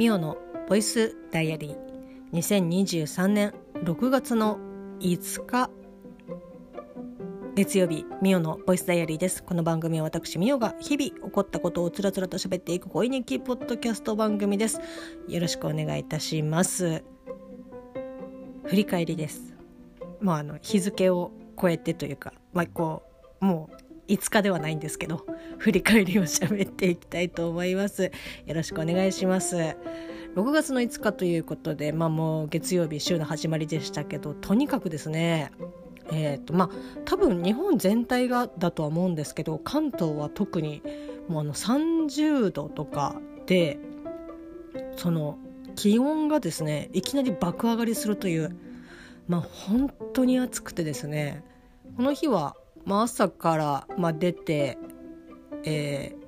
ミオのボイスダイアリー。2023年6月の5日。月曜日ミオのボイスダイアリーです。この番組は私ミオが日々起こったことをつらつらと喋っていく恋日記ポッドキャスト番組です。よろしくお願いいたします。振り返りです。まああの日付を超えてというかまあこうもう5日ではないんですけど振り返りを喋っていきたいと思います。よろしくお願いします。6月の5日ということでまあもう月曜日週の始まりでしたけどとにかくですねえーとまあ、多分日本全体がだとは思うんですけど関東は特にもうあの30度とかでその気温がですねいきなり爆上がりするというまあ本当に暑くてですねこの日はまあ、朝から、まあ、出て、えー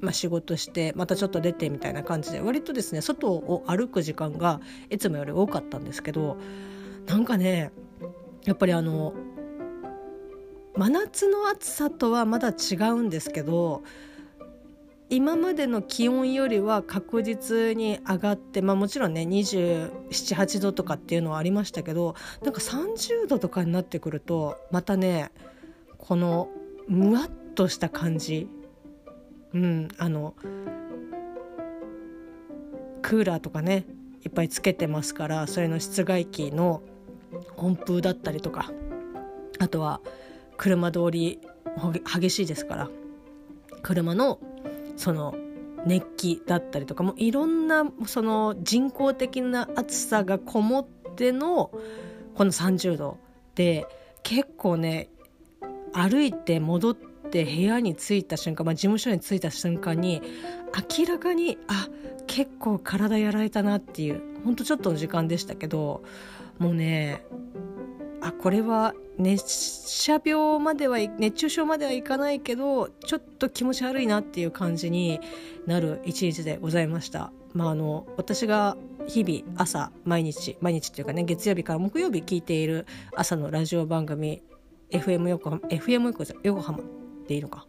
まあ、仕事してまたちょっと出てみたいな感じで割とですね外を歩く時間がいつもより多かったんですけどなんかねやっぱりあの真夏の暑さとはまだ違うんですけど今までの気温よりは確実に上がって、まあ、もちろんね278度とかっていうのはありましたけどなんか30度とかになってくるとまたねこのむわっとした感じ。うんあのクーラーとかねいっぱいつけてますからそれの室外機の温風だったりとかあとは車通り激しいですから車のその熱気だったりとかもいろんなその人工的な暑さがこもってのこの30度で結構ね歩いて戻って部屋に着いた瞬間、まあ、事務所に着いた瞬間に明らかにあ結構体やられたなっていうほんとちょっとの時間でしたけどもうねあこれは熱射病までは熱中症まではいかないけどちょっと気持ち悪いなっていう感じになる一日でございました。まあ、あの私が日々朝毎日毎日っていうかね月曜日から木曜日聞いている朝のラジオ番組 FM 横浜 FM 横浜でいいのか。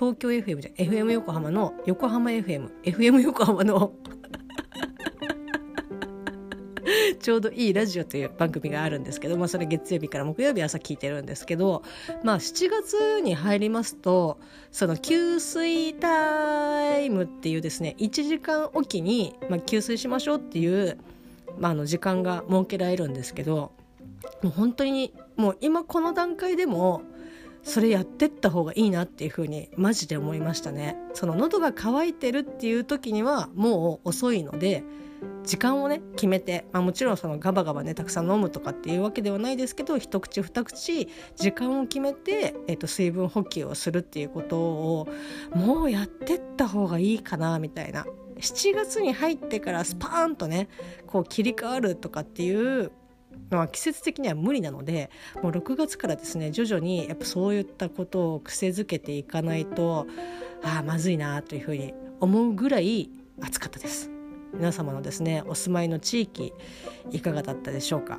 東京 FM じゃ FM 横浜の横浜 FM FM 横浜の ちょうどいいラジオという番組があるんですけど、まあ、それ月曜日から木曜日朝聞いてるんですけど、まあ、7月に入りますとその給水タイムっていうですね1時間おきに、まあ、給水しましょうっていう、まあ、あの時間が設けられるんですけどもう本当にもう今この段階でもそれやってった方がいいなっていうふうにマジで思いましたね。その喉が渇いてるっていう時にはもう遅いので時間をね決めて、まあ、もちろんそのガバガバねたくさん飲むとかっていうわけではないですけど一口二口時間を決めて、えー、と水分補給をするっていうことをもうやってった方がいいかなみたいな。7月に入ってからスパーンとねこう切り替わるとかっていうまあ、季節的には無理なのでもう6月からですね徐々にやっぱそういったことを癖づけていかないとああまずいなというふうに思うぐらい暑かったです。皆様のですねお住まいの地域いかがだったでしょうか、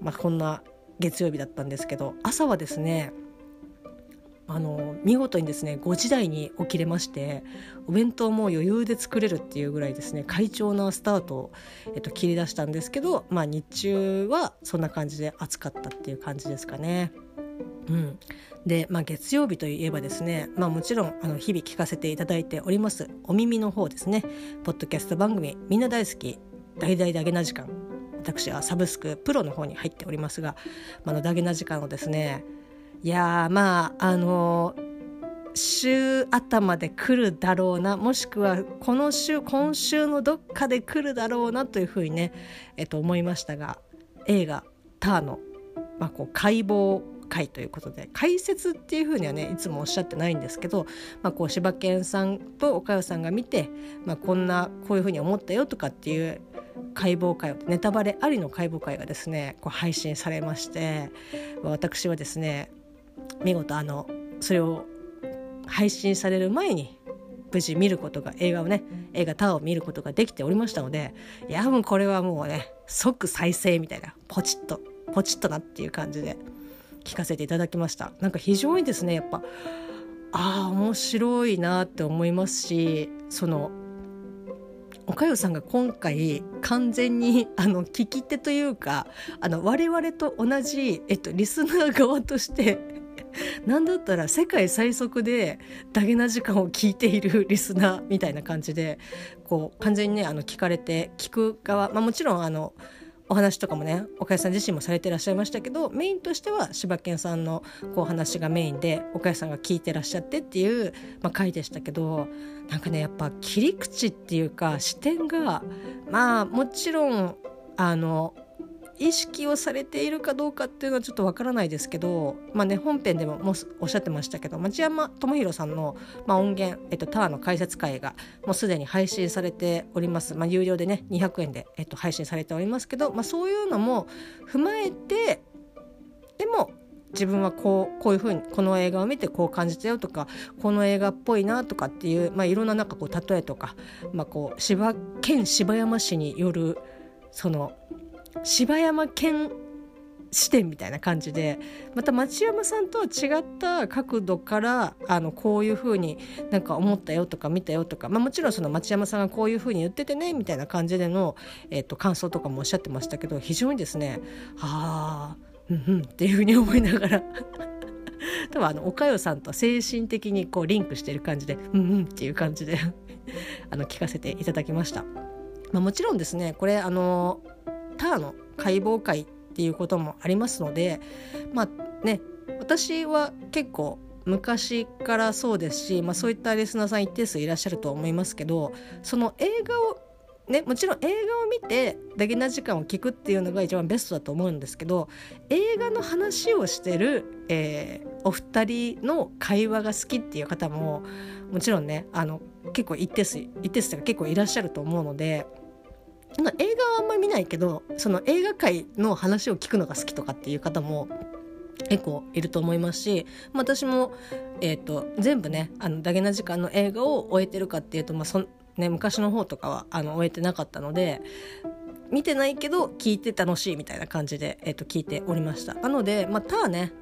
まあ、こんな月曜日だったんですけど朝はですねあの見事にですね5時台に起きれましてお弁当も余裕で作れるっていうぐらいですね快調なスタートを、えっと、切り出したんですけど、まあ、日中はそんな感じで暑かったっていう感じですかね。うん、で、まあ、月曜日といえばですね、まあ、もちろんあの日々聞かせていただいておりますお耳の方ですねポッドキャスト番組みんな大好き大々ダゲな時間私はサブスクプロの方に入っておりますが、まあのダゲな時間をですねいやまああの週頭で来るだろうなもしくはこの週今週のどっかで来るだろうなというふうにね、えっと、思いましたが映画「ターの」まあ、こう解剖会ということで解説っていうふうにはねいつもおっしゃってないんですけど、まあ、こう柴犬さんと岡代さんが見て、まあ、こんなこういうふうに思ったよとかっていう解剖会ネタバレありの解剖会がですねこう配信されまして私はですね見事あのそれを配信される前に無事見ることが映画をね映画「タワー」を見ることができておりましたのでいやもうこれはもうね即再生みたいなポチッとポチッとなっていう感じで聞かせていただきました。なんか非常にですねやっぱああ面白いなって思いますしその岡代さんが今回完全にあの聞き手というかあの我々と同じ、えっと、リスナー側としてなんだったら世界最速でダゲな時間を聞いているリスナーみたいな感じでこう完全にねあの聞かれて聞く側、まあ、もちろんあのお話とかもね岡谷さん自身もされてらっしゃいましたけどメインとしては柴犬さんのこう話がメインで岡谷さんが聞いてらっしゃってっていう、まあ、回でしたけどなんかねやっぱ切り口っていうか視点がまあもちろんあの意識をされているかどうかっていうのはちょっとわからないですけど、まあね、本編でももおっしゃってましたけど町山智博さんの、まあ、音源、えっと、タワーの解説会がもうすでに配信されております、まあ、有料でね200円で、えっと、配信されておりますけど、まあ、そういうのも踏まえてでも自分はこうこういうふうにこの映画を見てこう感じたよとかこの映画っぽいなとかっていう、まあ、いろんななんかこう例えとか、まあ、こう柴県柴山市によるその柴山県視点みたいな感じでまた町山さんとは違った角度からあのこういうふうになんか思ったよとか見たよとか、まあ、もちろんその町山さんがこういうふうに言っててねみたいな感じでの、えー、と感想とかもおっしゃってましたけど非常にですねああうんうんっていうふうに思いながら 多分あのおかよさんと精神的にこうリンクしてる感じでうんうんっていう感じであの聞かせていただきました。まあ、もちろんですねこれあのターの解剖会っていうこともありますのでまあね私は結構昔からそうですし、まあ、そういったリスナーさん一定数いらっしゃると思いますけどその映画をね、もちろん映画を見てダゲな時間を聞くっていうのが一番ベストだと思うんですけど映画の話をしてる、えー、お二人の会話が好きっていう方ももちろんねあの結構一定数一定数というか結構いらっしゃると思うので映画はあんまり見ないけどその映画界の話を聞くのが好きとかっていう方も結構いると思いますし、まあ、私も、えーと、全部ねあのダゲな時間の映画を終えてるかっていうと、まあそね、昔の方とかはあの終えてなかったので見てないけど聞いて楽しいみたいな感じで、えーと、聞いておりました。なので、まあ、ただね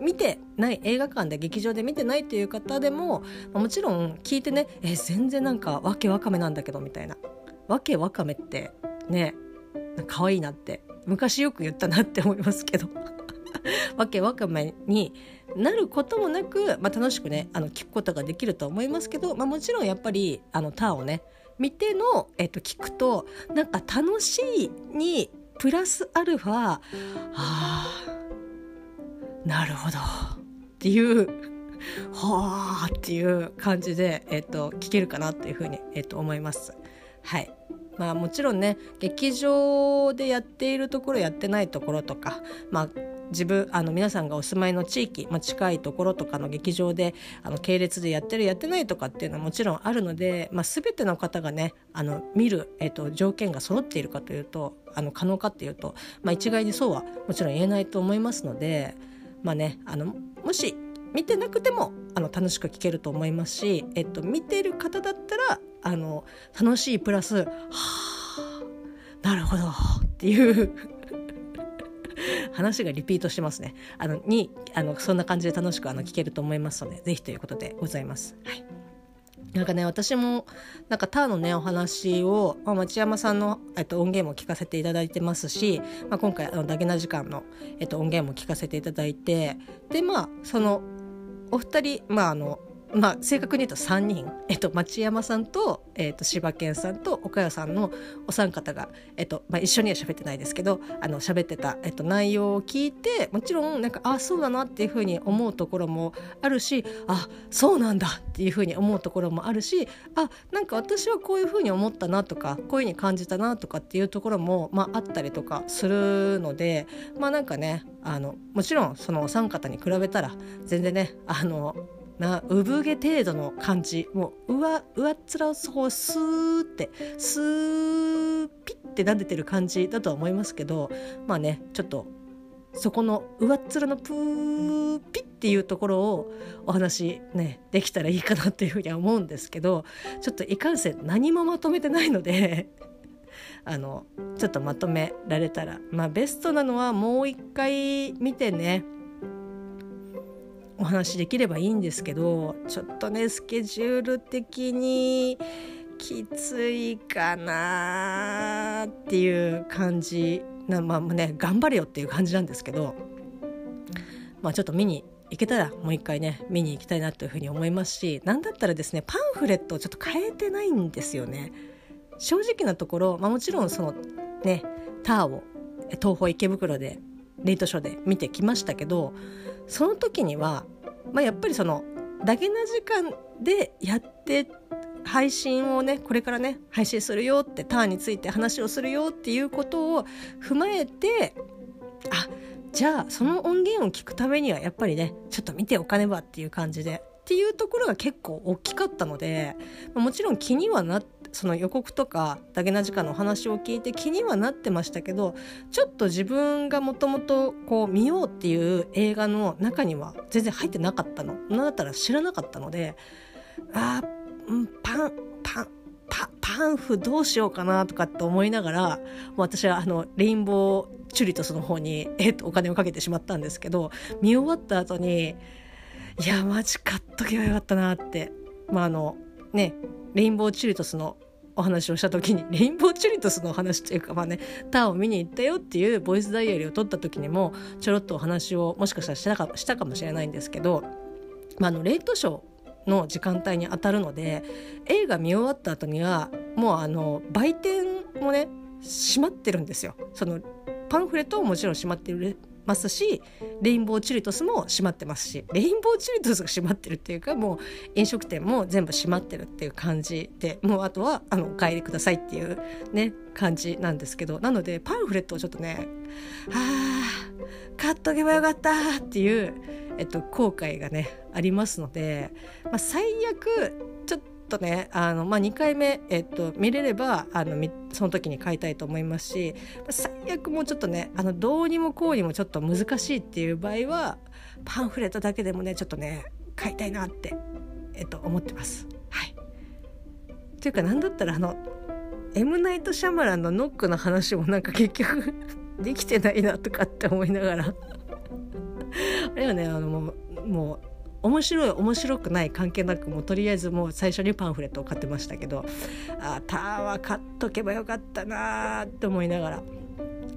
見てない映画館で劇場で見てないっていう方でももちろん聞いてねえ全然なんかわけわかめなんだけどみたいな。わけわかめってね可愛いなって昔よく言ったなって思いますけど わけわかめになることもなく、まあ、楽しくねあの聞くことができると思いますけど、まあ、もちろんやっぱりあのターをね見ての、えっと、聞くとなんか楽しいにプラスアルファあなるほどっていうはあっていう感じで、えっと、聞けるかなっていうふうに、えっと、思います。はい。まあ、もちろんね劇場でやっているところやってないところとか、まあ、自分あの皆さんがお住まいの地域、まあ、近いところとかの劇場であの系列でやってるやってないとかっていうのはもちろんあるので、まあ、全ての方がねあの見る、えーと、条件が揃っているかというとあの可能かっていうと、まあ、一概にそうはもちろん言えないと思いますので、まあね、あのもし見てなくてもあの楽しく聴けると思いますし、えっと、見てる方だったらあの楽しいプラスはあなるほどっていう 話がリピートしてますね。あのにあのそんな感じで楽しくあの聞けると思いますのでぜひということでございます。はいなんかね私もなんかターのねお話を、まあ、町山さんの、えっと、音源も聞かせていただいてますし、まあ、今回あのダゲな時間の、えっと、音源も聞かせていただいてでまあそのお二人まああのまあ、正確に言うと3人、えっと、町山さんと,、えっと柴犬さんと岡谷さんのお三方が、えっとまあ、一緒には喋ってないですけどあの喋ってた、えっと、内容を聞いてもちろんなんかあそうだなっていうふうに思うところもあるしあそうなんだっていうふうに思うところもあるしあなんか私はこういうふうに思ったなとかこういうふうに感じたなとかっていうところも、まあ、あったりとかするのでまあなんかねあのもちろんそのお三方に比べたら全然ねあのな産毛程度の感じ。もう上上っ面をそうスーってスーピッて撫でてる感じだとは思いますけどまあねちょっとそこの上っ面のプーピッっていうところをお話ねできたらいいかなっていうふうには思うんですけどちょっといかんせん何もまとめてないので あのちょっとまとめられたらまあベストなのはもう一回見てね。お話できればいいんですけどちょっとねスケジュール的にきついかなっていう感じなまあね頑張れよっていう感じなんですけどまあちょっと見に行けたらもう一回ね見に行きたいなというふうに思いますし何だったらですねパンフレットをちょっと変えてないんですよね。正直なところ、まあ、もちろんそのねターを東宝池袋でレイトショーで見てきましたけどその時には、まあ、やっぱりそのだけな時間でやって配信をねこれからね配信するよってターンについて話をするよっていうことを踏まえてあじゃあその音源を聞くためにはやっぱりねちょっと見ておかねばっていう感じで。っていうところが結構大きかったのでもちろん気にはなってその予告とかだけな時間のお話を聞いて気にはなってましたけどちょっと自分がもともとこう見ようっていう映画の中には全然入ってなかったの。なんだったら知らなかったのであーパンパンパパンフどうしようかなとかって思いながら私はあのレインボーチュリトスの方に、えっと、お金をかけてしまったんですけど見終わった後にいやマジ買っとけばよかったなって。まああのねレインボーチュリトスのお話をした時にレインボーチュリトスのお話っていうかまあねターを見に行ったよっていうボイスダイアリーを撮った時にもちょろっとお話をもしかしたらしたかしたかもしれないんですけど、まあ、あのレイトショーの時間帯に当たるので映画見終わった後にはもうあの売店もね閉まってるんですよ。そのパンフレットももちろん閉まってるますしレインボーチュリトスも閉まってますしレインボーチュリトスが閉まってるっていうかもう飲食店も全部閉まってるっていう感じでもうあとはあのお帰りくださいっていうね感じなんですけどなのでパンフレットをちょっとねあ買っとけばよかったっていう、えっと、後悔がねありますので、まあ、最悪ちょっととねあの、まあ、2回目、えっと、見れればあのその時に買いたいと思いますし最悪もうちょっとねあのどうにもこうにもちょっと難しいっていう場合はパンフレットだけでもねちょっとね買いたいなって、えっと、思ってます。はい、というか何だったらあの M ナイト・シャマランのノックの話もなんか 結局できてないなとかって思いながらあれはねあのもうもう面白い面白くない関係なくもうとりあえずもう最初にパンフレットを買ってましたけどあターは買っとけばよかったなって思いながら、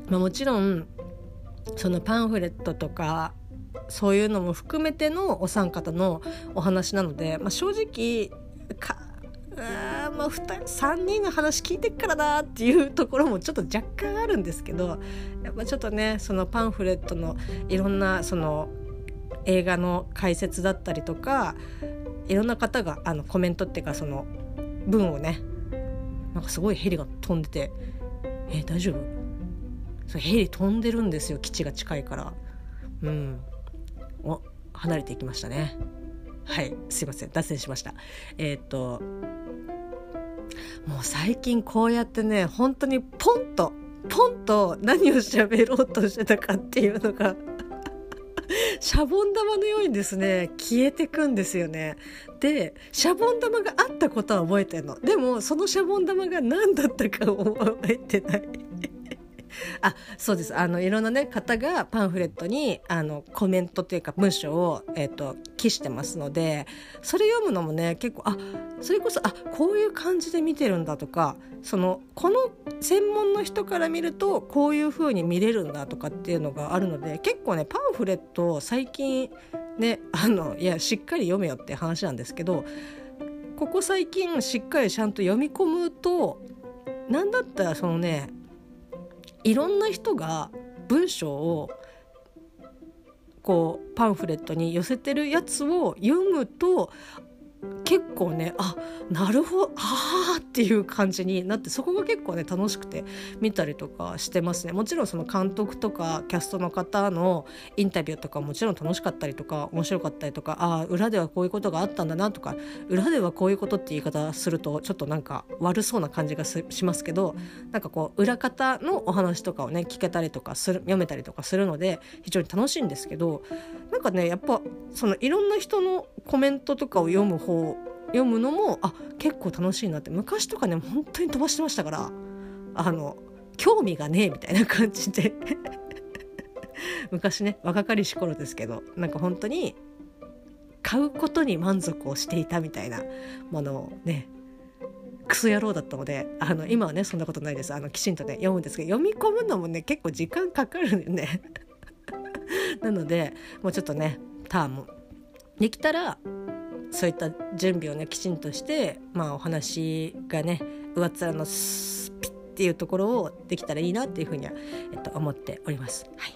まあ、もちろんそのパンフレットとかそういうのも含めてのお三方のお話なので、まあ、正直かあまあ、3人の話聞いてっからなっていうところもちょっと若干あるんですけどやっぱちょっとねそのパンフレットのいろんなその映画の解説だったりとかいろんな方があのコメントっていうかその文をねなんかすごいヘリが飛んでて「え大丈夫?」そうヘリ飛んでるんですよ基地が近いから。うん。お離れていきましたね。はい。すいません。脱線しました。えー、っともう最近こうやってね本当にポンとポンと何を喋ろうとしてたかっていうのがシャボン玉のようにですね消えてくんですよね。でシャボン玉があったことは覚えてんの。でもそのシャボン玉が何だったかを覚えてない。あそうです。あのいろんな、ね、方がパンフレットにあのコメントというか文章を、えーと、記してますのでそれ読むのもね結構あそれこそあこういう感じで見てるんだとかそのこの専門の人から見るとこういう風に見れるんだとかっていうのがあるので結構ねパンフレット最近ねあのいやしっかり読めよって話なんですけどここ最近しっかりちゃんと読み込むと何だったらそのねいろんな人が文章をこうパンフレットに寄せてるやつを読むと結構ねあなるほどああっていう感じになってそこが結構ね楽しくて見たりとかしてますね。もちろんその監督とかキャストの方のインタビューとかもちろん楽しかったりとか面白かったりとかああ裏ではこういうことがあったんだなとか裏ではこういうことって言い方するとちょっとなんか悪そうな感じがしますけどなんかこう裏方のお話とかをね聞けたりとかする読めたりとかするので非常に楽しいんですけどなんかねやっぱそのいろんな人のコメントとかを読む方読むのもあ結構楽しいなって。昔とかね本当に飛ばしてましたからあの興味がねえみたいな感じで。昔ね若かりし頃ですけどなんか本当に買うことに満足をしていたみたいなものをねクソ野郎だったのであの今はねそんなことないです。あのきちんとね読むんですけど読み込むのもね結構時間かかるんでね。なのでもうちょっとねターンもできたらそういった準備をねきちんとしてまあお話がね上っ面のスピッっていうところをできたらいいなっていうふうには、えっと、思っております。はい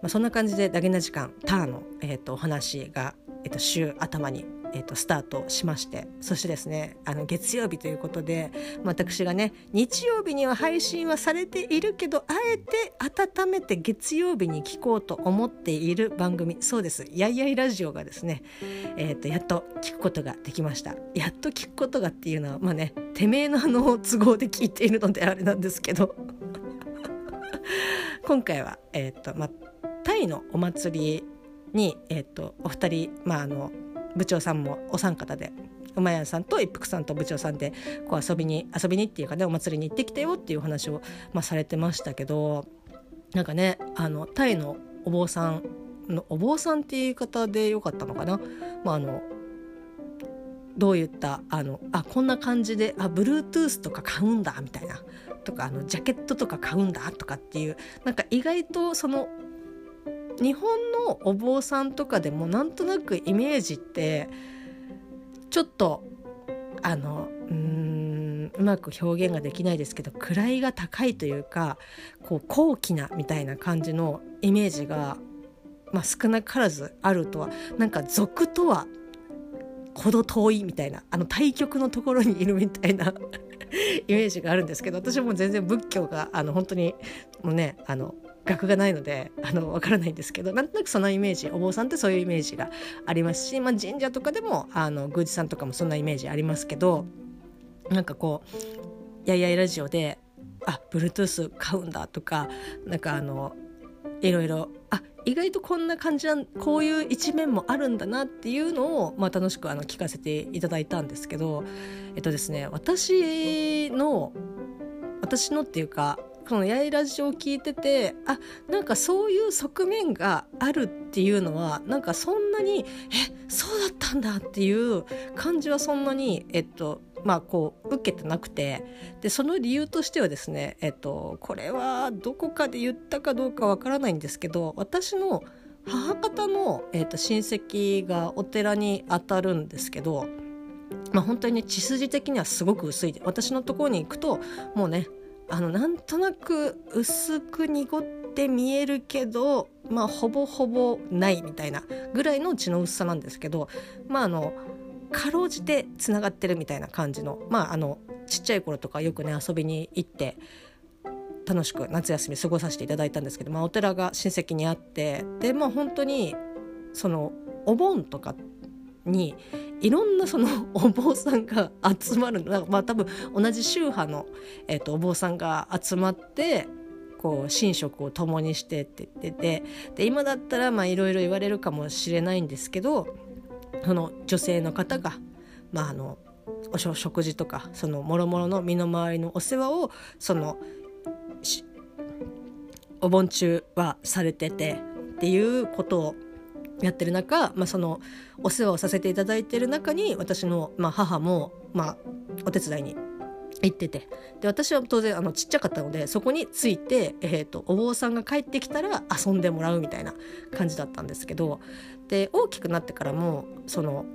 まあ、そんな感じでダゲな時間ターンの、えっと、お話が、えっと、週頭にえーと、スタートしましてそしてですねあの月曜日ということで私がね日曜日には配信はされているけどあえて温めて月曜日に聞こうと思っている番組そうです「やいやいラジオ」がですね、えーと、やっと聞くことができました。やっと聞くことがっていうのはまあねてめえのあの都合で聞いているのであれなんですけど。今回はえっ、ー、とまあタイのお祭りに、えーとお二人まああの部長さんもお三方で馬屋さんと一服さんと部長さんでこう遊びに遊びにっていうかねお祭りに行ってきたよっていう話を、まあ、されてましたけどなんかねあのタイのお坊さんのお坊さんっていう言い方でよかったのかな、まあ、あのどういったあのあこんな感じであ Bluetooth とか買うんだみたいな。とかあのジャケットとか買うんだとかっていうなんか意外とその日本のお坊さんとかでもなんとなくイメージってちょっとあのうんうまく表現ができないですけど位が高いというかこう高貴なみたいな感じのイメージが、まあ、少なからずあるとはなんか俗とは程遠いみたいなあの対極のところにいるみたいな イメージがあるんですけど私も全然仏教があの本当にもうねあの学がないのであの分からないんですけどなんとなくそのイメージお坊さんってそういうイメージがありますし、まあ、神社とかでもあの宮司さんとかもそんなイメージありますけどなんかこう「やいやいラジオ」で「あ Bluetooth 買うんだ」とかなんかあのいろいろあ意外とこんな感じなこういう一面もあるんだなっていうのを、まあ、楽しくあの聞かせていただいたんですけどえっとですね私の私のっていうかこの「やいラジオ」を聞いててあなんかそういう側面があるっていうのはなんかそんなにえそうだったんだっていう感じはそんなにえっとまあこう受けてなくてでその理由としてはですねえっとこれはどこかで言ったかどうかわからないんですけど私の母方の、えっと親戚がお寺に当たるんですけどまあ、本当にね血筋的にはすごく薄いで私のところに行くともうねあのなんとなく薄く濁って見えるけどまあほぼほぼないみたいなぐらいの血の薄さなんですけどまああのかろうじてつながってるみたいな感じのまああのちっちゃい頃とかよくね遊びに行って楽しく夏休み過ごさせていただいたんですけど、まあ、お寺が親戚にあってでまあ本当にそのお盆とかにいろんなその お坊さんが集まるまあ多分同じ宗派の、えーと、お坊さんが集まってこう寝食を共にしてって言っててで今だったらまあいろいろ言われるかもしれないんですけどその女性の方が、まあ、あのお食事とかそのもろもろの身の回りのお世話をそのお盆中はされててっていうことをやってる中、まあ、そのお世話をさせていただいてる中に私の、まあ、母も、まあ、お手伝いに行ってて。で私は当然あのちっちゃかったのでそこについて、えーと、お坊さんが帰ってきたら遊んでもらうみたいな感じだったんですけどで大きくなってからもその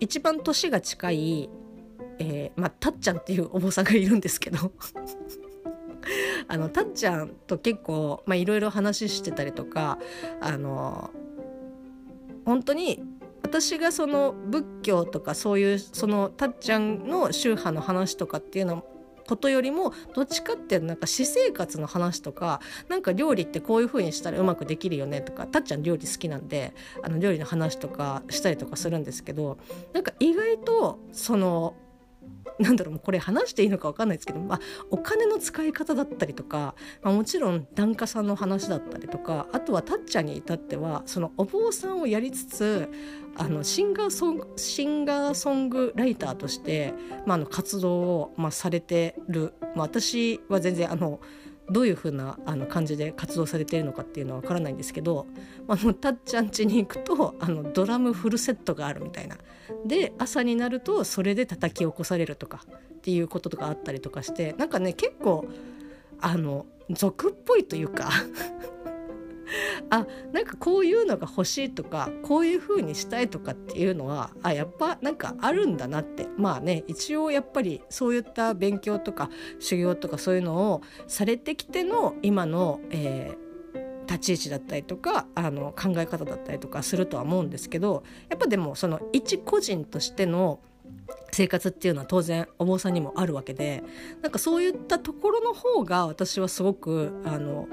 一番年が近い、えーまあ、たっちゃんっていうお坊さんがいるんですけどあのたっちゃんと結構いろいろ話してたりとかあの本当に私がその仏教とかそういうそのたっちゃんの宗派の話とかっていうのことよりもどっちかってなんか私生活の話とかなんか料理ってこういう風にしたらうまくできるよねとかたっちゃん料理好きなんであの料理の話とかしたりとかするんですけどなんか意外とその なんだろうこれ話していいのか分かんないですけど、まあ、お金の使い方だったりとか、まあ、もちろん檀家さんの話だったりとかあとはたっちゃんに至ってはそのお坊さんをやりつつあのシンガーソングシンガーソングライターとして、まあ、あの活動を、まあ、されてる、まあ、私は全然あのどういう風なあな感じで活動されているのかっていうのは分からないんですけどあのたっちゃん家に行くとあのドラムフルセットがあるみたいな。で朝になるとそれで叩き起こされるとかっていうこととかあったりとかしてなんかね結構あの俗っぽいというか あなんかこういうのが欲しいとかこういう風にしたいとかっていうのはあやっぱなんかあるんだなって。まあね一応やっぱりそういった勉強とか修行とかそういうのをされてきての今の、えー、立ち位置だったりとかあの考え方だったりとかするとは思うんですけどやっぱでもその一個人としての生活っていうのは当然お坊さんにもあるわけでなんかそういったところの方が私はすごくあの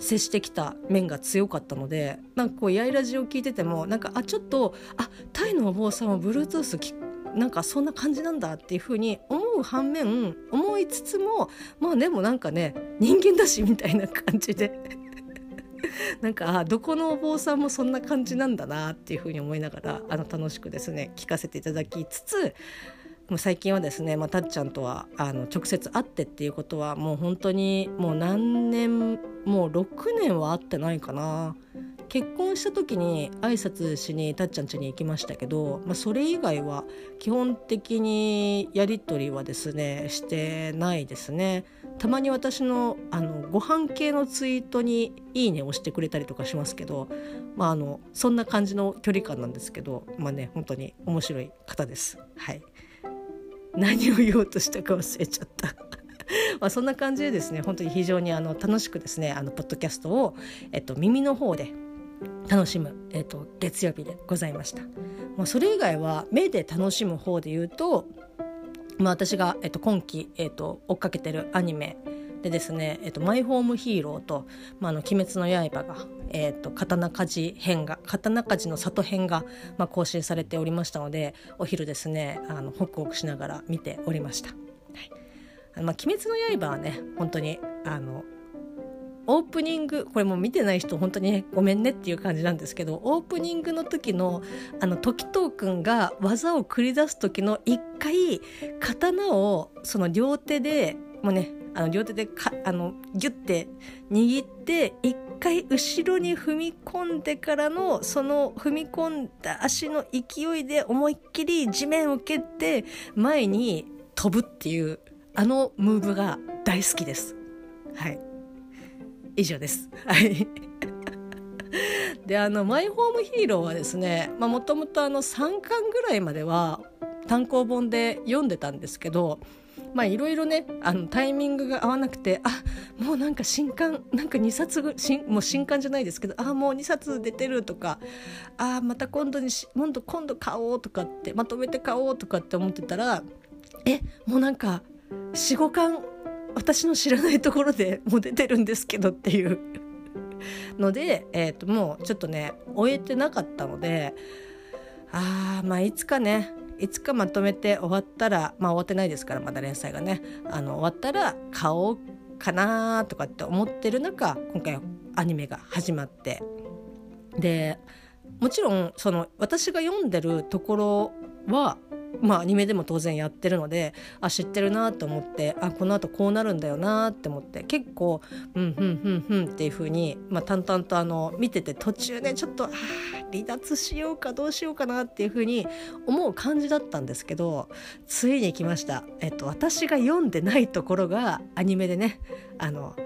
接してきた面が強かったのでなんかこうやいラジを聞いててもなんかあちょっとあタイのお坊さんは Bluetooth なんかそんな感じなんだっていうふうに思う反面思いつつもまあでもなんかね人間だしみたいな感じで なんかどこのお坊さんもそんな感じなんだなっていうふうに思いながらあの楽しくですね聞かせていただきつつもう最近はですね、まあ、たっちゃんとはあの直接会ってっていうことはもう本当にもう何年もう6年は会ってないかな。結婚した時に挨拶しにたっちゃん家に行きましたけど、まあ、それ以外は基本的にやり取りはですねしてないですね。たまに私のあのご飯系のツイートに「いいね」をしてくれたりとかしますけど、まあ、あのそんな感じの距離感なんですけどまあね本当に面白い方です。はい。何を言おうとしたか忘れちゃった まあそんな感じでですね本当に非常にあの楽しくですねあのポッドキャストを、えっと、耳の方で楽しむ、えっと、月曜日でございました。まあ、それ以外は目で楽しむ方で言うと、まあ、私が、えっと、今期、えっと、追っかけてるアニメでですね、えっと、マイホームヒーローと、まあ、あの、鬼滅の刃が、えっと、刀鍛冶編が、刀鍛冶の里編が、まあ、更新されておりましたので、お昼ですね、あの、ホクホクしながら見ておりました。はい。まあ、鬼滅の刃はね、本当に、あの、オープニングこれもう見てない人本当にねごめんねっていう感じなんですけどオープニングの時のあの時藤くんが技を繰り出す時の一回刀をその両手でもうねあの両手でかあのギュッて握って一回後ろに踏み込んでからのその踏み込んだ足の勢いで思いっきり地面を蹴って前に飛ぶっていうあのムーブが大好きです。はい。以上です。はい。で、あの、マイホームヒーローはですね、もともと3巻ぐらいまでは単行本で読んでたんですけど、まあいろいろねあのタイミングが合わなくてあもうなんか新刊なんか2冊新もう新刊じゃないですけどあもう2冊出てるとかあまた今度にし今度今度買おうとかってまとめて買おうとかって思ってたらえもうなんか45巻私の知らないところでもう出てるんですけどっていう。ので、えー、ともうちょっとね終えてなかったのであーまあいつかねいつかまとめて終わったらまあ終わってないですからまだ連載がね。あの終わったら買おうかなとかって思ってる中今回アニメが始まって。でもちろんその私が読んでるところはまあアニメでも当然やってるのであ知ってるなと思ってあこのあとこうなるんだよなって思って結構うんふんふんふんっていう風にまあ淡々とあの見てて途中ねちょっとあ離脱しようかどうしようかなっていう風に思う感じだったんですけどついに来ました。えっと私が読んでないところがアニメでねあの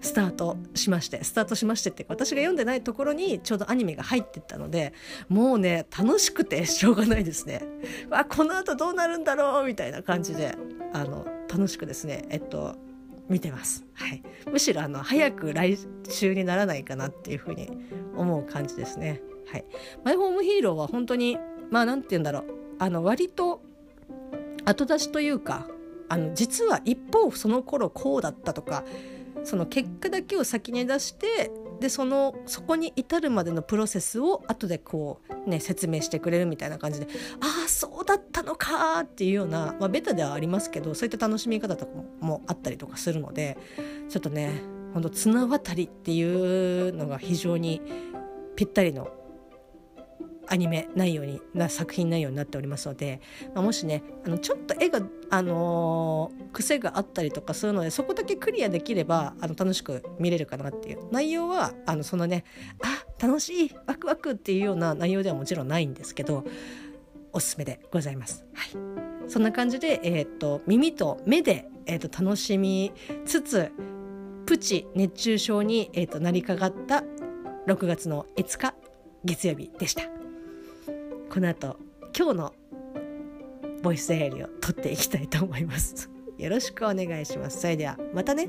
スタートしましてスタートしましてって私が読んでないところにちょうどアニメが入ってったのでもうね楽しくてしょうがないですね。わこの後どうなるんだろうみたいな感じであの楽しくですねえっと見てます、はい、むしろあの早く来週にならないかなっていうふうに思う感じですね。はい。マイホームヒーローは本当にまあ何て言うんだろう。あの割と後出しというかあの実は一方その頃こうだったとかその結果だけを先に出してでそのそこに至るまでのプロセスを後でこうね説明してくれるみたいな感じでああそうだったのかっていうような、まあ、ベタではありますけどそういった楽しみ方とかもあったりとかするのでちょっとねほんと綱渡りっていうのが非常にぴったりのアニメ内容にな作品内容になっておりますので、まあ、もしねあのちょっと絵が、あのー、癖があったりとかするのでそこだけクリアできればあの楽しく見れるかなっていう。内容はあのそのねあ楽しいワクワクっていうような内容ではもちろんないんですけどおすすめでございます。はい。そんな感じで、えーと、耳と目で、えーと、楽しみつつプチ熱中症に、えーとなりかかった6月の5日月曜日でした。この後今日のボイスダイアリーを撮っていきたいと思います。よろしくお願いします。それではまたね。